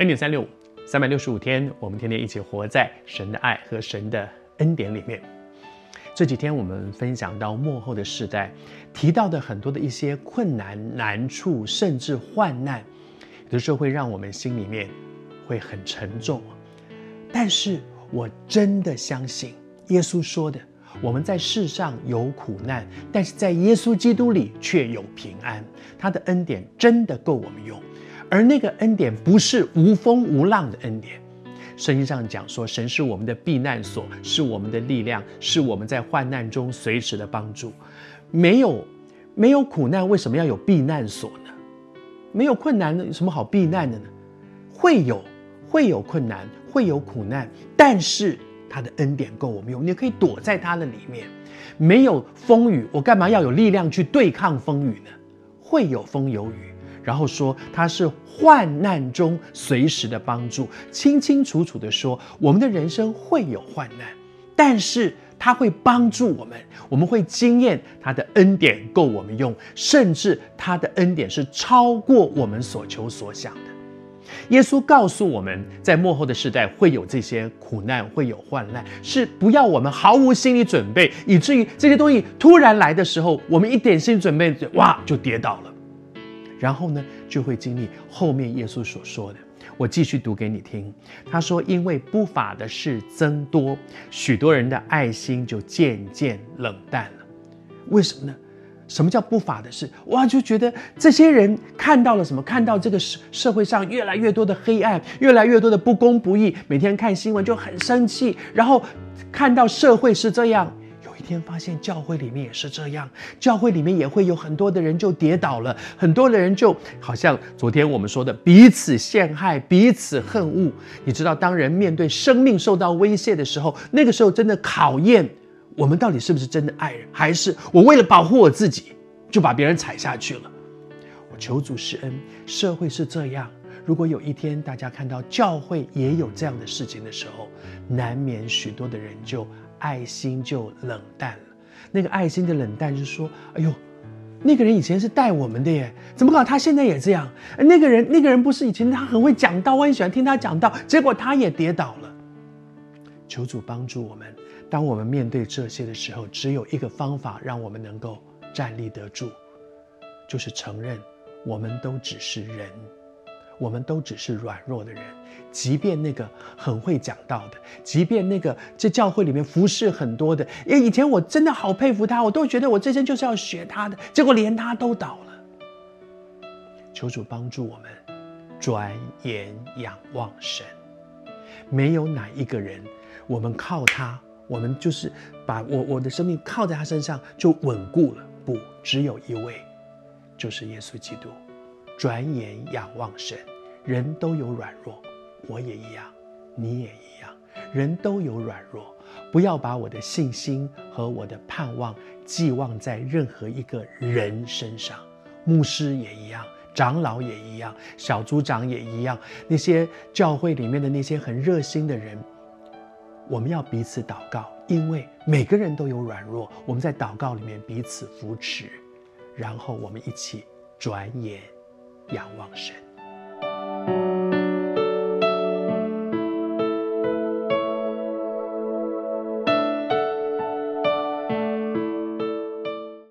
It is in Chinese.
恩典三六五，三百六十五天，我们天天一起活在神的爱和神的恩典里面。这几天我们分享到幕后的世代，提到的很多的一些困难、难处，甚至患难，有的时候会让我们心里面会很沉重。但是我真的相信耶稣说的。我们在世上有苦难，但是在耶稣基督里却有平安。他的恩典真的够我们用，而那个恩典不是无风无浪的恩典。圣经上讲说，神是我们的避难所，是我们的力量，是我们在患难中随时的帮助。没有没有苦难，为什么要有避难所呢？没有困难，有什么好避难的呢？会有会有困难，会有苦难，但是。他的恩典够我们用，你可以躲在他的里面。没有风雨，我干嘛要有力量去对抗风雨呢？会有风有雨，然后说他是患难中随时的帮助，清清楚楚的说，我们的人生会有患难，但是他会帮助我们，我们会经验他的恩典够我们用，甚至他的恩典是超过我们所求所想的。耶稣告诉我们在末后的世代会有这些苦难，会有患难，是不要我们毫无心理准备，以至于这些东西突然来的时候，我们一点心理准备，哇，就跌倒了。然后呢，就会经历后面耶稣所说的。我继续读给你听。他说：“因为不法的事增多，许多人的爱心就渐渐冷淡了。为什么呢？”什么叫不法的事？哇，就觉得这些人看到了什么？看到这个社社会上越来越多的黑暗，越来越多的不公不义，每天看新闻就很生气。然后看到社会是这样，一天发现教会里面也是这样，教会里面也会有很多的人就跌倒了，很多的人就好像昨天我们说的彼此陷害、彼此恨恶。你知道，当人面对生命受到威胁的时候，那个时候真的考验。我们到底是不是真的爱人，还是我为了保护我自己，就把别人踩下去了？我求主施恩，社会是这样。如果有一天大家看到教会也有这样的事情的时候，难免许多的人就爱心就冷淡了。那个爱心的冷淡就是说：“哎呦，那个人以前是带我们的耶，怎么搞？他现在也这样？那个人，那个人不是以前他很会讲道，我很喜欢听他讲道，结果他也跌倒了。”求主帮助我们。当我们面对这些的时候，只有一个方法让我们能够站立得住，就是承认我们都只是人，我们都只是软弱的人。即便那个很会讲道的，即便那个在教会里面服侍很多的，诶，以前我真的好佩服他，我都觉得我这生就是要学他的，结果连他都倒了。求主帮助我们，转眼仰望神。没有哪一个人，我们靠他。我们就是把我我的生命靠在他身上就稳固了。不，只有一位，就是耶稣基督。转眼仰望神，人都有软弱，我也一样，你也一样，人都有软弱。不要把我的信心和我的盼望寄望在任何一个人身上。牧师也一样，长老也一样，小组长也一样，那些教会里面的那些很热心的人。我们要彼此祷告，因为每个人都有软弱。我们在祷告里面彼此扶持，然后我们一起转眼仰望神。Thank you.